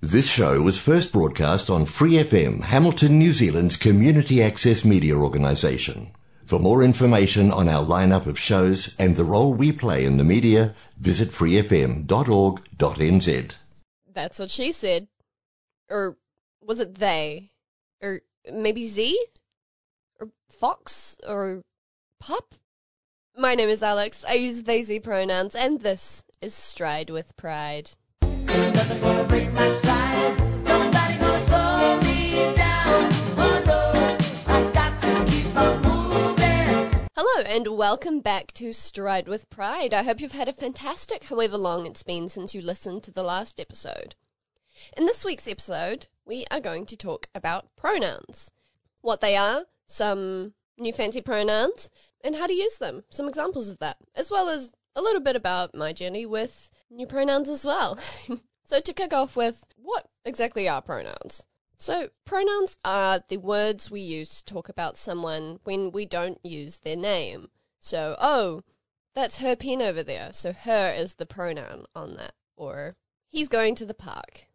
This show was first broadcast on Free FM, Hamilton, New Zealand's community access media organisation. For more information on our lineup of shows and the role we play in the media, visit freefm.org.nz. That's what she said. Or was it they? Or maybe Z? Or Fox? Or Pup? My name is Alex. I use they Z pronouns, and this is Stride with Pride. Oh and welcome back to Stride with Pride. I hope you've had a fantastic however long it's been since you listened to the last episode. In this week's episode, we are going to talk about pronouns what they are, some new fancy pronouns, and how to use them, some examples of that, as well as a little bit about my journey with new pronouns as well. so, to kick off with, what exactly are pronouns? So, pronouns are the words we use to talk about someone when we don't use their name. So, oh, that's her pen over there. So, her is the pronoun on that. Or, he's going to the park.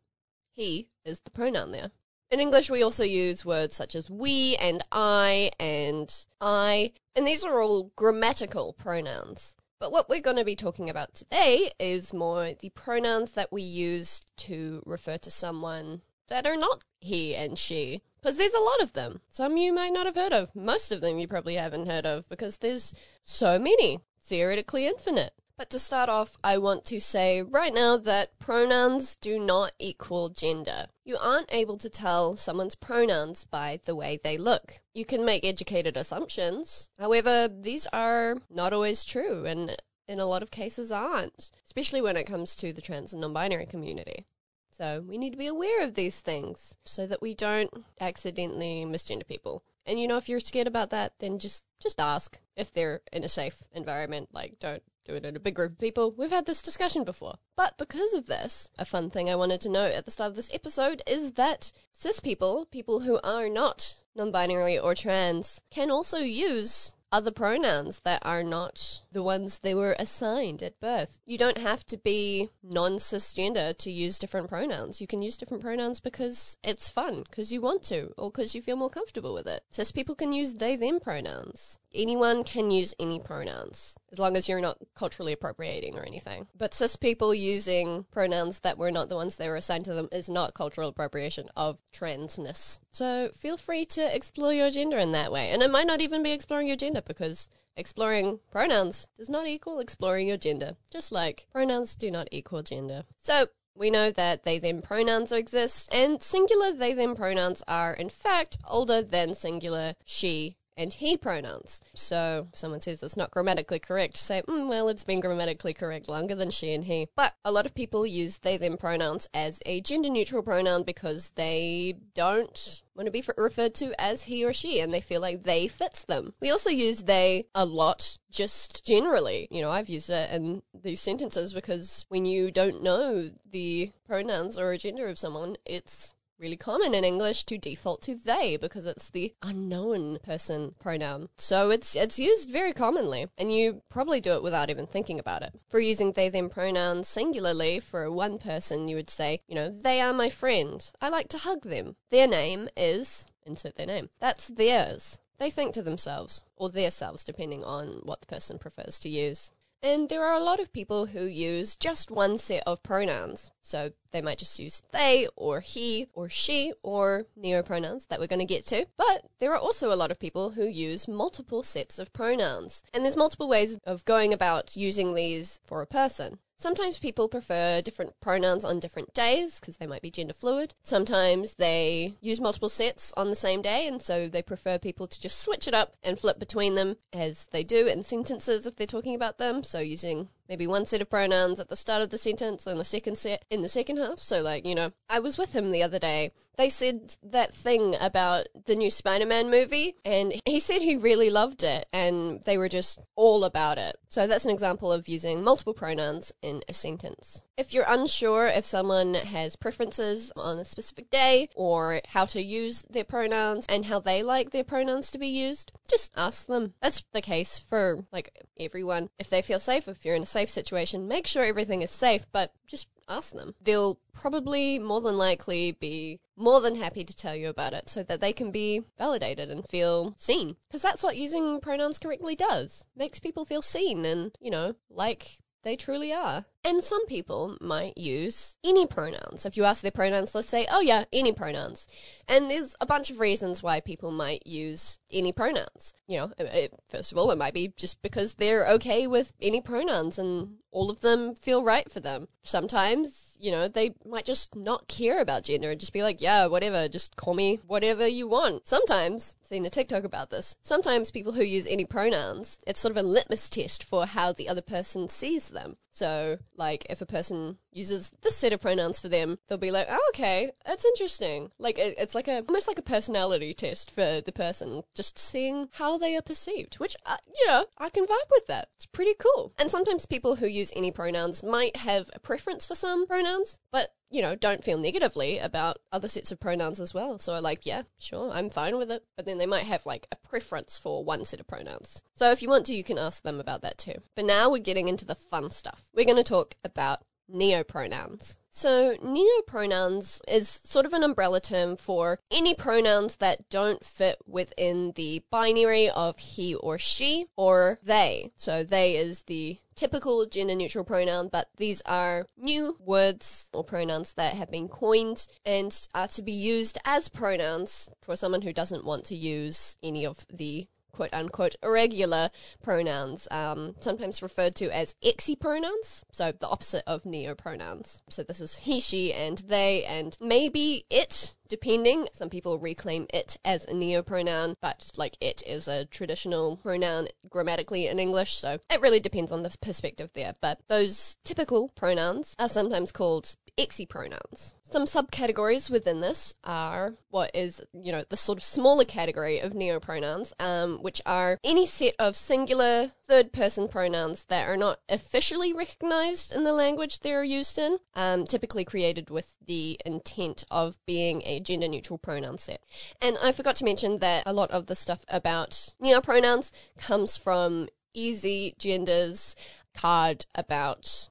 He is the pronoun there. In English, we also use words such as we and I and I, and these are all grammatical pronouns. But what we're going to be talking about today is more the pronouns that we use to refer to someone that are not he and she. Because there's a lot of them. Some you might not have heard of. Most of them you probably haven't heard of because there's so many. Theoretically infinite. But to start off, I want to say right now that pronouns do not equal gender. You aren't able to tell someone's pronouns by the way they look. You can make educated assumptions. However, these are not always true and in a lot of cases aren't, especially when it comes to the trans and non binary community. So we need to be aware of these things so that we don't accidentally misgender people. And you know, if you're scared about that, then just just ask if they're in a safe environment. Like, don't do it in a big group of people. We've had this discussion before. But because of this, a fun thing I wanted to note at the start of this episode is that cis people, people who are not non-binary or trans, can also use other pronouns that are not the ones they were assigned at birth. You don't have to be non cisgender to use different pronouns. You can use different pronouns because it's fun, because you want to, or because you feel more comfortable with it. Cis people can use they them pronouns. Anyone can use any pronouns, as long as you're not culturally appropriating or anything. But cis people using pronouns that were not the ones they were assigned to them is not cultural appropriation of transness. So feel free to explore your gender in that way. And it might not even be exploring your gender because exploring pronouns does not equal exploring your gender, just like pronouns do not equal gender. So, we know that they them pronouns exist, and singular they them pronouns are, in fact, older than singular she and he pronouns. So, someone says it's not grammatically correct, say, mm, well, it's been grammatically correct longer than she and he. But a lot of people use they them pronouns as a gender neutral pronoun because they don't want to be referred to as he or she and they feel like they fits them. We also use they a lot just generally. You know, I've used it in these sentences because when you don't know the pronouns or gender of someone, it's really common in English to default to they because it's the unknown person pronoun. So it's it's used very commonly and you probably do it without even thinking about it. For using they them pronouns singularly for one person you would say, you know, they are my friend. I like to hug them. Their name is insert their name. That's theirs. They think to themselves or their selves depending on what the person prefers to use. And there are a lot of people who use just one set of pronouns. So they might just use they or he or she or neopronouns that we're going to get to. But there are also a lot of people who use multiple sets of pronouns. And there's multiple ways of going about using these for a person. Sometimes people prefer different pronouns on different days because they might be gender fluid. Sometimes they use multiple sets on the same day and so they prefer people to just switch it up and flip between them as they do in sentences if they're talking about them. So using maybe one set of pronouns at the start of the sentence and the second set in the second half. So, like, you know, I was with him the other day. They said that thing about the new Spider Man movie, and he said he really loved it, and they were just all about it. So, that's an example of using multiple pronouns in a sentence. If you're unsure if someone has preferences on a specific day or how to use their pronouns and how they like their pronouns to be used, just ask them. That's the case for like everyone. If they feel safe, if you're in a safe situation, make sure everything is safe, but just ask them. They'll probably more than likely be more than happy to tell you about it so that they can be validated and feel seen. Because that's what using pronouns correctly does. Makes people feel seen and, you know, like they truly are. And some people might use any pronouns. If you ask their pronouns, they'll say, oh yeah, any pronouns. And there's a bunch of reasons why people might use any pronouns. You know, it- first of all, it might be just because they're okay with any pronouns and all of them feel right for them. Sometimes, you know, they might just not care about gender and just be like, yeah, whatever, just call me whatever you want. Sometimes, seen a TikTok about this, sometimes people who use any pronouns, it's sort of a litmus test for how the other person sees them. So, like, if a person uses this set of pronouns for them, they'll be like, "Oh, okay, that's interesting." Like, it, it's like a almost like a personality test for the person, just seeing how they are perceived. Which, uh, you know, I can vibe with that. It's pretty cool. And sometimes people who use any pronouns might have a preference for some pronouns, but you know, don't feel negatively about other sets of pronouns as well. So, like, yeah, sure, I'm fine with it. But then they might have like a preference for one set of pronouns. So, if you want to, you can ask them about that too. But now we're getting into the fun stuff. We're going to talk about neopronouns. So, neopronouns is sort of an umbrella term for any pronouns that don't fit within the binary of he or she or they. So, they is the typical gender neutral pronoun, but these are new words or pronouns that have been coined and are to be used as pronouns for someone who doesn't want to use any of the quote unquote irregular pronouns, um, sometimes referred to as exi pronouns, so the opposite of neo pronouns. So this is he, she, and they, and maybe it, depending. Some people reclaim it as a neo pronoun, but like it is a traditional pronoun grammatically in English, so it really depends on the perspective there. But those typical pronouns are sometimes called exi pronouns. Some subcategories within this are what is, you know, the sort of smaller category of neopronouns, um, which are any set of singular third person pronouns that are not officially recognized in the language they're used in, um, typically created with the intent of being a gender neutral pronoun set. And I forgot to mention that a lot of the stuff about neopronouns comes from Easy Gender's card about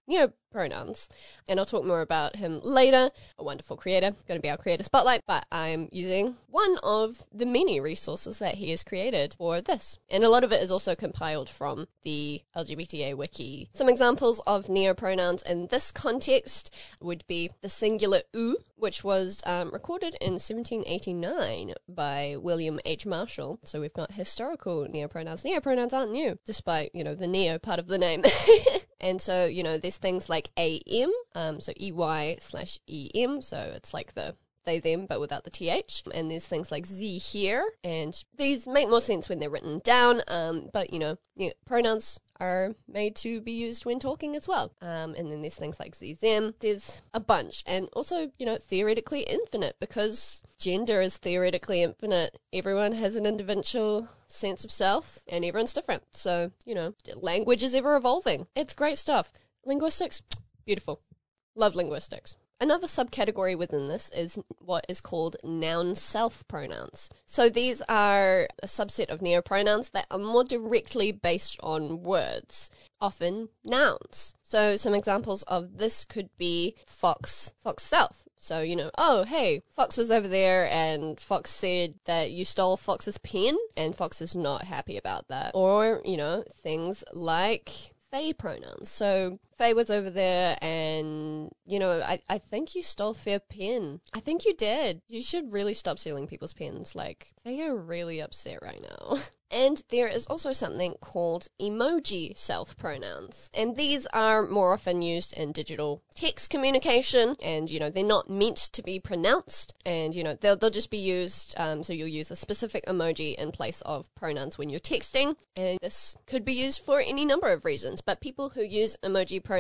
neopronouns. And I'll talk more about him later. A wonderful creator, going to be our creator spotlight, but I'm using one of the many resources that he has created for this. And a lot of it is also compiled from the LGBTA wiki. Some examples of neopronouns in this context would be the singular ou, which was um, recorded in 1789 by William H. Marshall. So we've got historical neopronouns. Neopronouns aren't new, despite, you know, the neo part of the name. And so, you know, there's things like AM, um, so EY slash EM, so it's like the they them but without the th and there's things like z here and these make more sense when they're written down um, but you know, you know pronouns are made to be used when talking as well. Um, and then there's things like z them there's a bunch. And also you know theoretically infinite because gender is theoretically infinite. Everyone has an individual sense of self and everyone's different. So you know language is ever evolving. It's great stuff. Linguistics beautiful. Love linguistics Another subcategory within this is what is called noun self pronouns. So these are a subset of neopronouns that are more directly based on words, often nouns. So some examples of this could be Fox, Fox self. So, you know, oh, hey, Fox was over there and Fox said that you stole Fox's pen and Fox is not happy about that. Or, you know, things like Faye pronouns. So Faye was over there and, you know, I, I think you stole Fair pin. I think you did. You should really stop stealing people's pins. Like, they are really upset right now. And there is also something called emoji self pronouns. And these are more often used in digital text communication. And, you know, they're not meant to be pronounced. And, you know, they'll, they'll just be used. Um, so you'll use a specific emoji in place of pronouns when you're texting. And this could be used for any number of reasons. But people who use emoji pronouns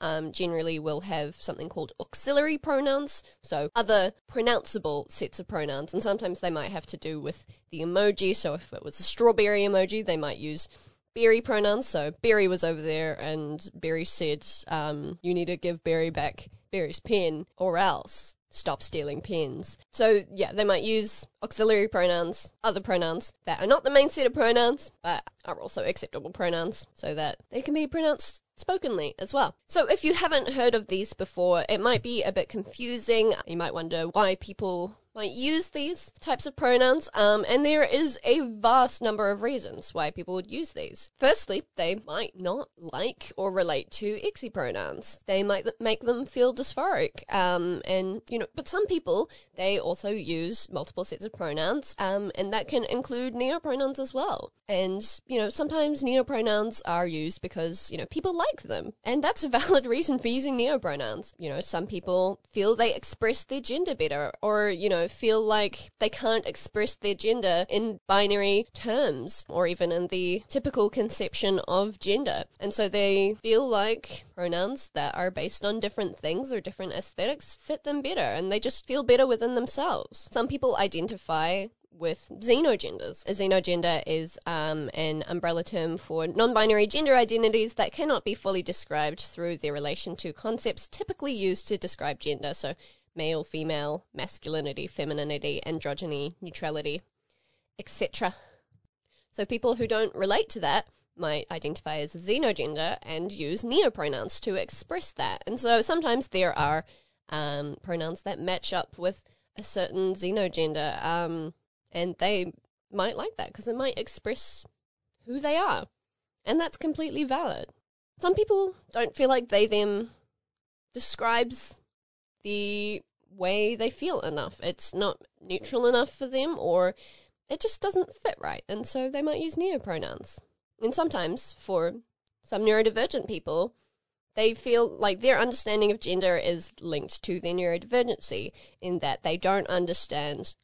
um, generally will have something called auxiliary pronouns. So other pronounceable sets of pronouns. And sometimes they might have to do with the emoji. So if it was a strawberry emoji, they might use Berry pronouns. So Berry was over there, and Berry said, um, "You need to give Berry back Berry's pen, or else." Stop stealing pens. So, yeah, they might use auxiliary pronouns, other pronouns that are not the main set of pronouns, but are also acceptable pronouns, so that they can be pronounced spokenly as well. So if you haven't heard of these before, it might be a bit confusing. You might wonder why people might use these types of pronouns, um, and there is a vast number of reasons why people would use these. Firstly, they might not like or relate to exy pronouns. They might th- make them feel dysphoric, um, and you know, but some people they also use multiple sets of pronouns, um, and that can include neopronouns as well. And you know, sometimes neopronouns are used because you know people like them, and that's a valid reason for using neopronouns. You know, some people feel they express their gender better, or you know, feel like they can't express their gender in binary terms, or even in the typical conception of gender, and so they feel like pronouns that are based on different things or different aesthetics fit them better, and they just feel better within themselves. Some people identify with xenogenders. A xenogender is um, an umbrella term for non binary gender identities that cannot be fully described through their relation to concepts typically used to describe gender. So, male, female, masculinity, femininity, androgyny, neutrality, etc. So, people who don't relate to that might identify as xenogender and use neopronouns to express that. And so, sometimes there are um, pronouns that match up with a certain xenogender. Um, and they might like that because it might express who they are. And that's completely valid. Some people don't feel like they them describes the way they feel enough. It's not neutral enough for them or it just doesn't fit right. And so they might use neopronouns. And sometimes for some neurodivergent people, they feel like their understanding of gender is linked to their neurodivergency in that they don't understand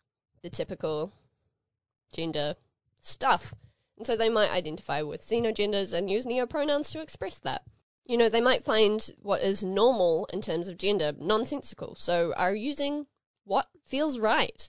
the typical gender stuff. And so they might identify with xenogenders and use neopronouns to express that. You know, they might find what is normal in terms of gender nonsensical, so are using what feels right.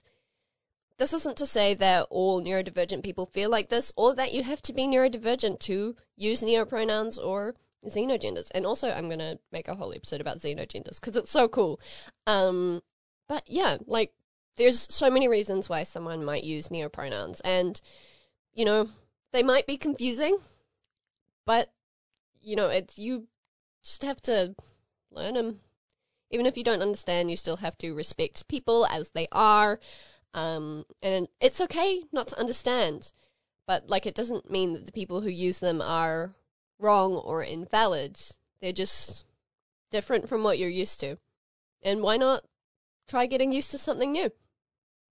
This isn't to say that all neurodivergent people feel like this, or that you have to be neurodivergent to use neopronouns or xenogenders. And also, I'm going to make a whole episode about xenogenders because it's so cool. Um, but yeah, like there's so many reasons why someone might use neopronouns and you know they might be confusing but you know it's you just have to learn them even if you don't understand you still have to respect people as they are um, and it's okay not to understand but like it doesn't mean that the people who use them are wrong or invalid. They're just different from what you're used to. And why not try getting used to something new?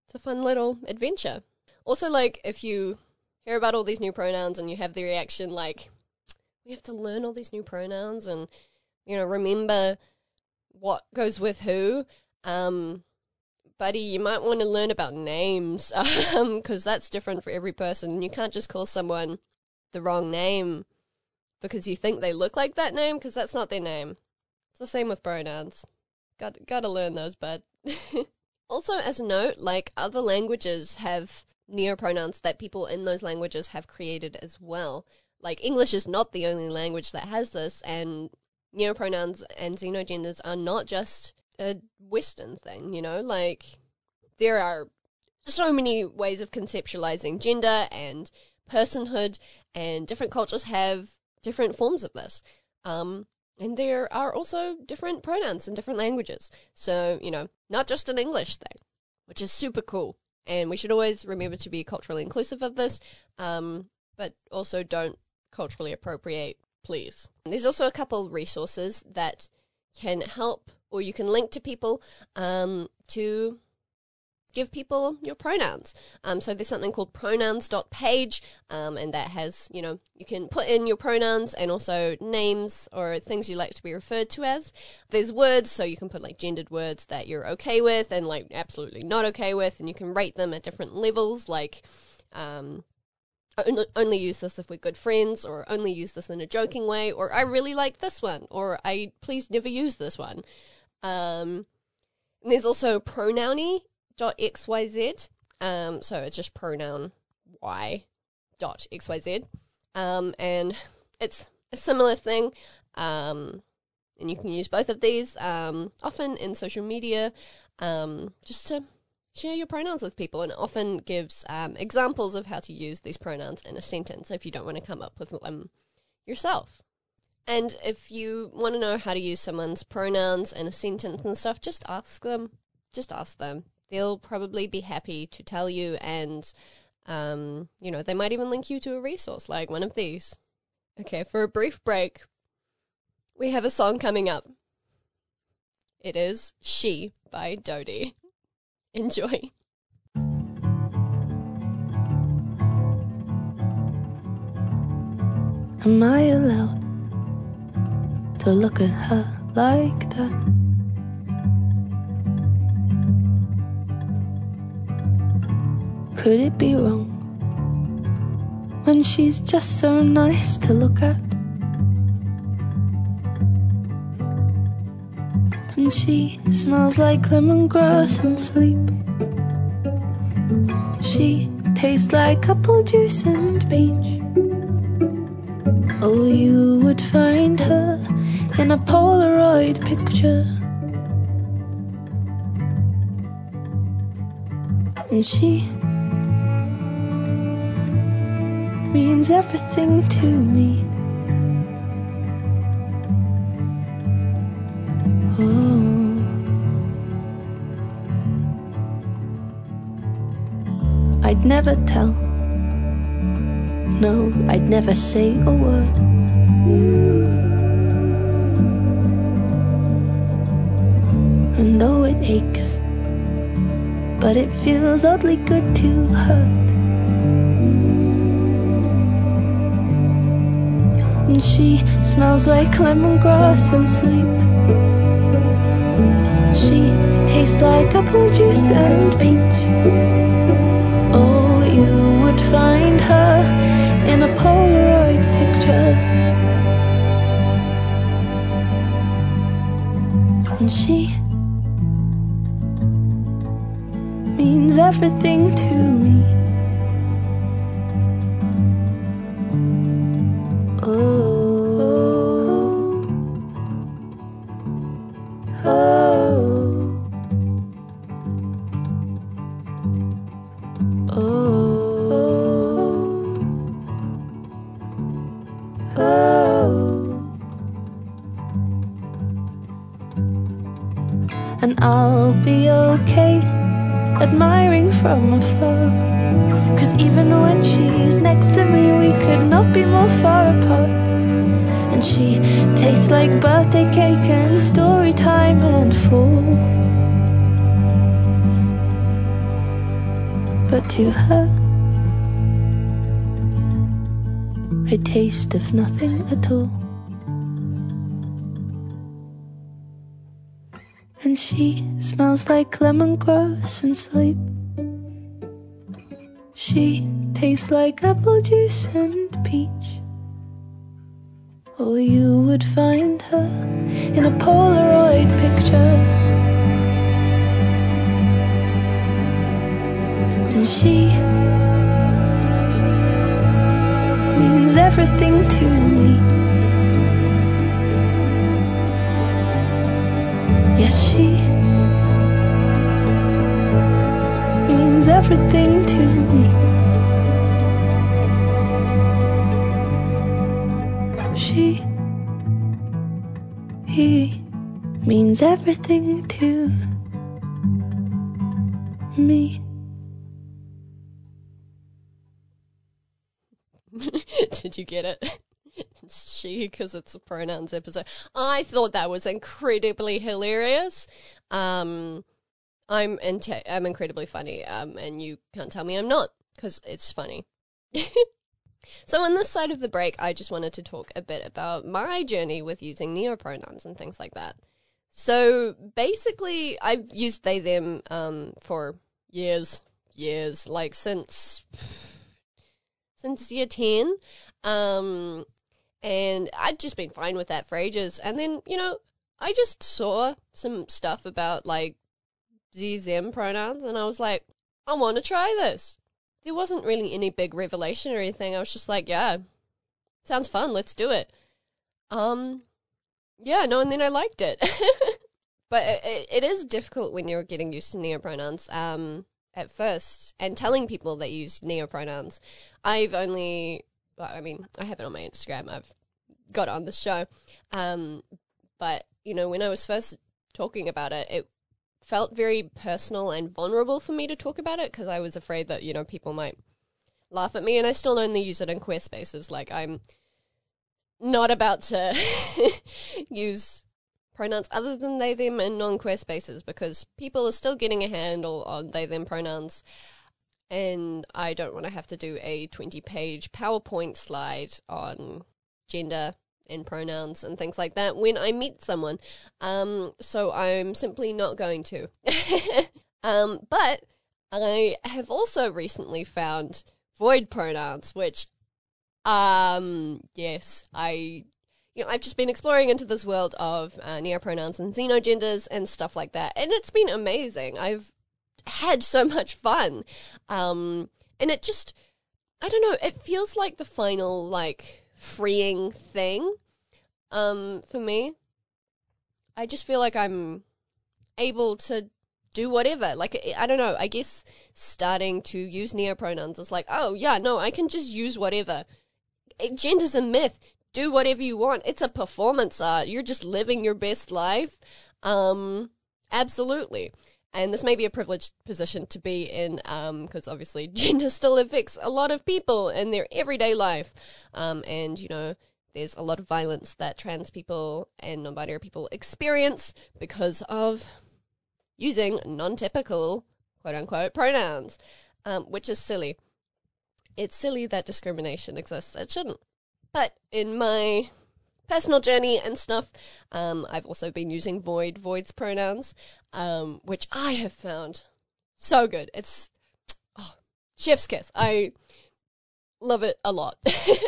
It's a fun little adventure. Also, like, if you hear about all these new pronouns and you have the reaction, like, we have to learn all these new pronouns and, you know, remember what goes with who, um, buddy, you might want to learn about names, um, because that's different for every person. You can't just call someone the wrong name because you think they look like that name, because that's not their name. It's the same with pronouns. Got, gotta learn those, bud. Also, as a note, like other languages have neopronouns that people in those languages have created as well. Like English is not the only language that has this, and neopronouns and xenogenders are not just a Western thing, you know? Like, there are so many ways of conceptualizing gender and personhood, and different cultures have different forms of this. Um, and there are also different pronouns in different languages. So, you know, not just an English thing, which is super cool. And we should always remember to be culturally inclusive of this, um, but also don't culturally appropriate, please. There's also a couple resources that can help or you can link to people um, to give people your pronouns. Um, so there's something called pronouns.page, um, and that has, you know, you can put in your pronouns and also names or things you like to be referred to as. There's words, so you can put like gendered words that you're okay with and like absolutely not okay with, and you can rate them at different levels, like, um, only, use this if we're good friends, or only use this in a joking way, or I really like this one, or I please never use this one. Um, and there's also dot. Um, so it's just pronoun y dot xyz. um, and it's a similar thing. Um, and you can use both of these um, often in social media um, just to share your pronouns with people and often gives um, examples of how to use these pronouns in a sentence if you don't want to come up with them yourself. And if you want to know how to use someone's pronouns in a sentence and stuff, just ask them. Just ask them. They'll probably be happy to tell you, and um, you know they might even link you to a resource like one of these. Okay, for a brief break, we have a song coming up. It is "She" by Dodie. Enjoy. Am I allowed to look at her like that? Could it be wrong when she's just so nice to look at? And she smells like lemongrass and sleep. She tastes like apple juice and beach. Oh, you would find her in a Polaroid picture. And she means everything to me. I'd never tell. No, I'd never say a word. And though it aches, but it feels oddly good to hurt. And she smells like lemongrass and sleep. She tastes like apple juice and peach. You would find her in a Polaroid picture. And she means everything to me. Oh, oh, taste of nothing at all. And she smells like lemongrass and sleep. She tastes like apple juice and peach. Oh, you would find her in a Polaroid picture. And she means everything to me. Yes, she means everything to me. She he means everything to me. You get it? It's she because it's a pronouns episode. I thought that was incredibly hilarious. Um, I'm I'm incredibly funny. Um, and you can't tell me I'm not because it's funny. so on this side of the break, I just wanted to talk a bit about my journey with using neopronouns and things like that. So basically, I've used they them um for years, years, like since since year 10. Um, and I'd just been fine with that for ages. And then, you know, I just saw some stuff about like Z them pronouns, and I was like, I want to try this. There wasn't really any big revelation or anything. I was just like, yeah, sounds fun. Let's do it. Um, yeah, no, and then I liked it. but it, it, is difficult when you're getting used to neopronouns. Um, at first, and telling people that use neopronouns. I've only, well, I mean, I have it on my Instagram. I've got it on the show. Um, but you know, when I was first talking about it, it felt very personal and vulnerable for me to talk about it because I was afraid that you know people might laugh at me, and I still only use it in queer spaces. Like I'm not about to use pronouns other than they them in non-queer spaces because people are still getting a handle on they them pronouns and I don't want to have to do a 20 page PowerPoint slide on gender and pronouns and things like that when I meet someone. Um, so I'm simply not going to. um, but I have also recently found void pronouns, which, um, yes, I, you know, I've just been exploring into this world of uh, neopronouns and xenogenders and stuff like that, and it's been amazing. I've had so much fun, um, and it just, I don't know, it feels like the final like freeing thing, um, for me. I just feel like I'm able to do whatever. Like, I- don't know, I guess starting to use neopronouns is like, oh, yeah, no, I can just use whatever. Gender's a myth. Do whatever you want. It's a performance art. You're just living your best life. Um, absolutely. And this may be a privileged position to be in, because obviously gender still affects a lot of people in their everyday life. Um, and, you know, there's a lot of violence that trans people and non binary people experience because of using non typical, quote unquote, pronouns, um, which is silly. It's silly that discrimination exists. It shouldn't. But in my personal journey and stuff, um, I've also been using void, voids pronouns, um, which I have found so good. It's oh, chef's kiss. I love it a lot.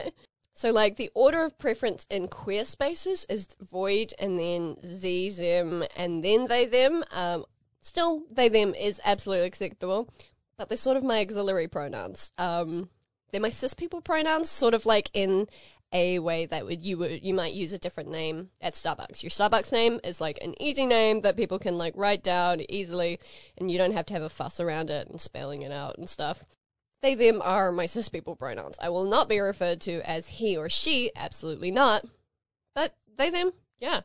so, like, the order of preference in queer spaces is void and then z, them, and then they, them. Um, still, they, them is absolutely acceptable, but they're sort of my auxiliary pronouns. Um, they're my cis people pronouns, sort of like in a way that would you would you might use a different name at Starbucks. Your Starbucks name is like an easy name that people can like write down easily, and you don't have to have a fuss around it and spelling it out and stuff. They them are my cis people pronouns. I will not be referred to as he or she, absolutely not. But they them, yeah,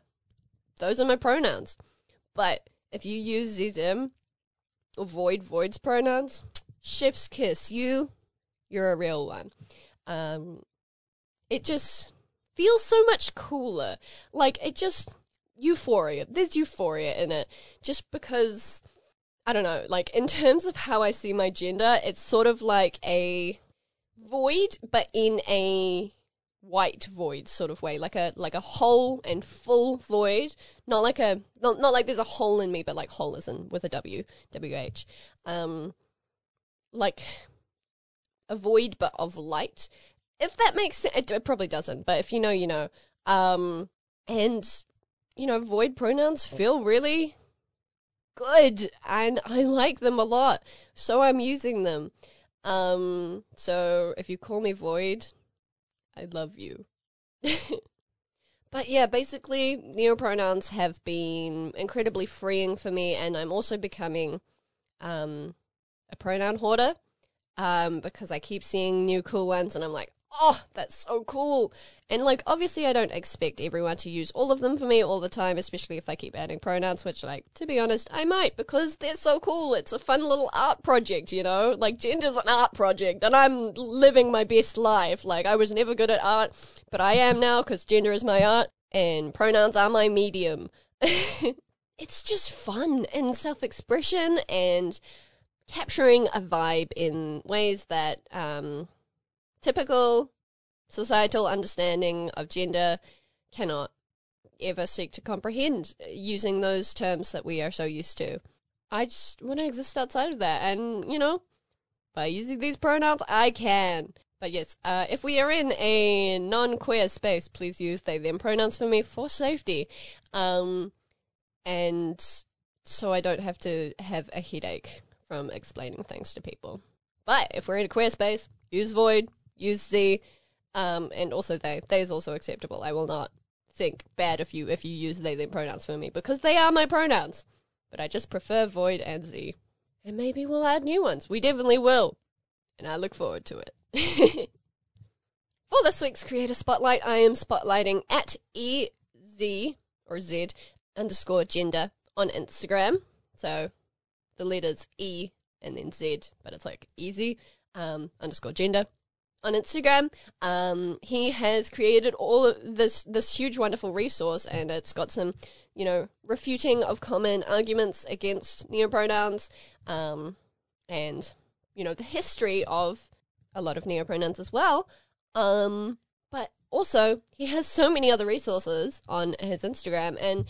those are my pronouns. But if you use them, avoid voids pronouns, chef's kiss. You, you're a real one. Um, it just feels so much cooler. Like it just euphoria. There's euphoria in it just because I don't know, like in terms of how I see my gender, it's sort of like a void but in a white void sort of way, like a like a whole and full void, not like a not not like there's a hole in me, but like whole as in with a W, W H. Um like a void but of light if that makes sense, it, it probably doesn't, but if you know, you know. Um, and, you know, void pronouns feel really good, and I like them a lot, so I'm using them. Um, so if you call me void, I love you. but yeah, basically, neopronouns have been incredibly freeing for me, and I'm also becoming um, a pronoun hoarder um, because I keep seeing new cool ones, and I'm like, oh, that's so cool. And like, obviously, I don't expect everyone to use all of them for me all the time, especially if I keep adding pronouns, which, like, to be honest, I might because they're so cool. It's a fun little art project, you know? Like, gender's an art project, and I'm living my best life. Like, I was never good at art, but I am now because gender is my art, and pronouns are my medium. it's just fun and self expression and capturing a vibe in ways that, um, typical societal understanding of gender cannot ever seek to comprehend using those terms that we are so used to. I just want to exist outside of that, and you know, by using these pronouns, I can. But yes, uh, if we are in a non-queer space, please use they them pronouns for me for safety, um, and so I don't have to have a headache from explaining things to people. But if we're in a queer space, use void, use the Um, and also they. They is also acceptable. I will not think bad if you if you use they them pronouns for me because they are my pronouns. But I just prefer void and z. And maybe we'll add new ones. We definitely will. And I look forward to it. For this week's Creator Spotlight, I am spotlighting at EZ or Z underscore gender on Instagram. So the letters E and then Z, but it's like easy um, underscore gender on Instagram. Um, he has created all of this this huge, wonderful resource, and it's got some, you know, refuting of common arguments against neopronouns, um, and you know the history of a lot of neopronouns as well. Um, but also he has so many other resources on his Instagram and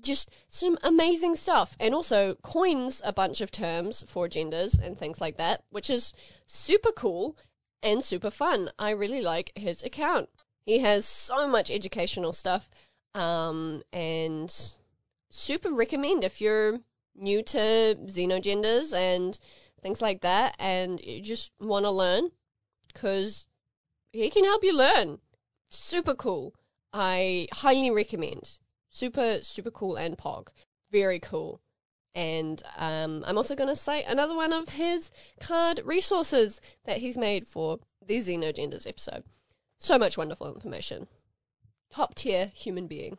just some amazing stuff and also coins a bunch of terms for genders and things like that, which is super cool and super fun. I really like his account. He has so much educational stuff um, and super recommend if you're new to xenogenders and things like that and you just want to learn because he can help you learn. Super cool. I highly recommend. Super, super cool and pog. Very cool. And um, I'm also going to cite another one of his card resources that he's made for the Xenogenders episode. So much wonderful information. Top tier human being.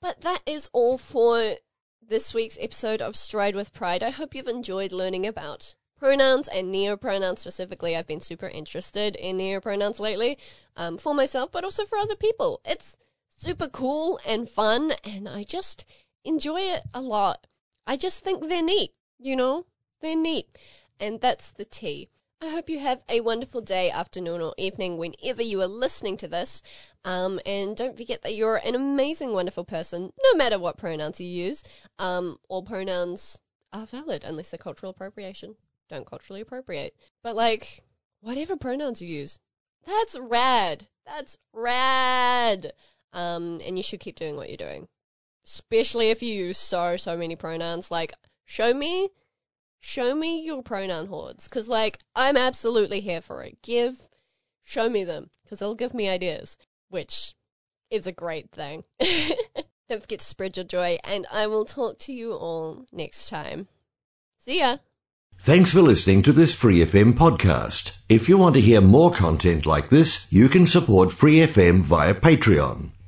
But that is all for this week's episode of Stride with Pride. I hope you've enjoyed learning about pronouns and neopronouns specifically. I've been super interested in neopronouns lately um, for myself, but also for other people. It's super cool and fun, and I just enjoy it a lot. I just think they're neat, you know? They're neat. And that's the tea. I hope you have a wonderful day, afternoon, or evening whenever you are listening to this. Um, and don't forget that you're an amazing, wonderful person, no matter what pronouns you use. Um, all pronouns are valid unless they're cultural appropriation. Don't culturally appropriate. But, like, whatever pronouns you use, that's rad. That's rad. Um, and you should keep doing what you're doing. Especially if you use so, so many pronouns. Like, show me show me your pronoun hoards because like i'm absolutely here for it give show me them because it'll give me ideas which is a great thing don't forget to spread your joy and i will talk to you all next time see ya Thanks for listening to this Free FM podcast. If you want to hear more content like this, you can support Free FM via Patreon.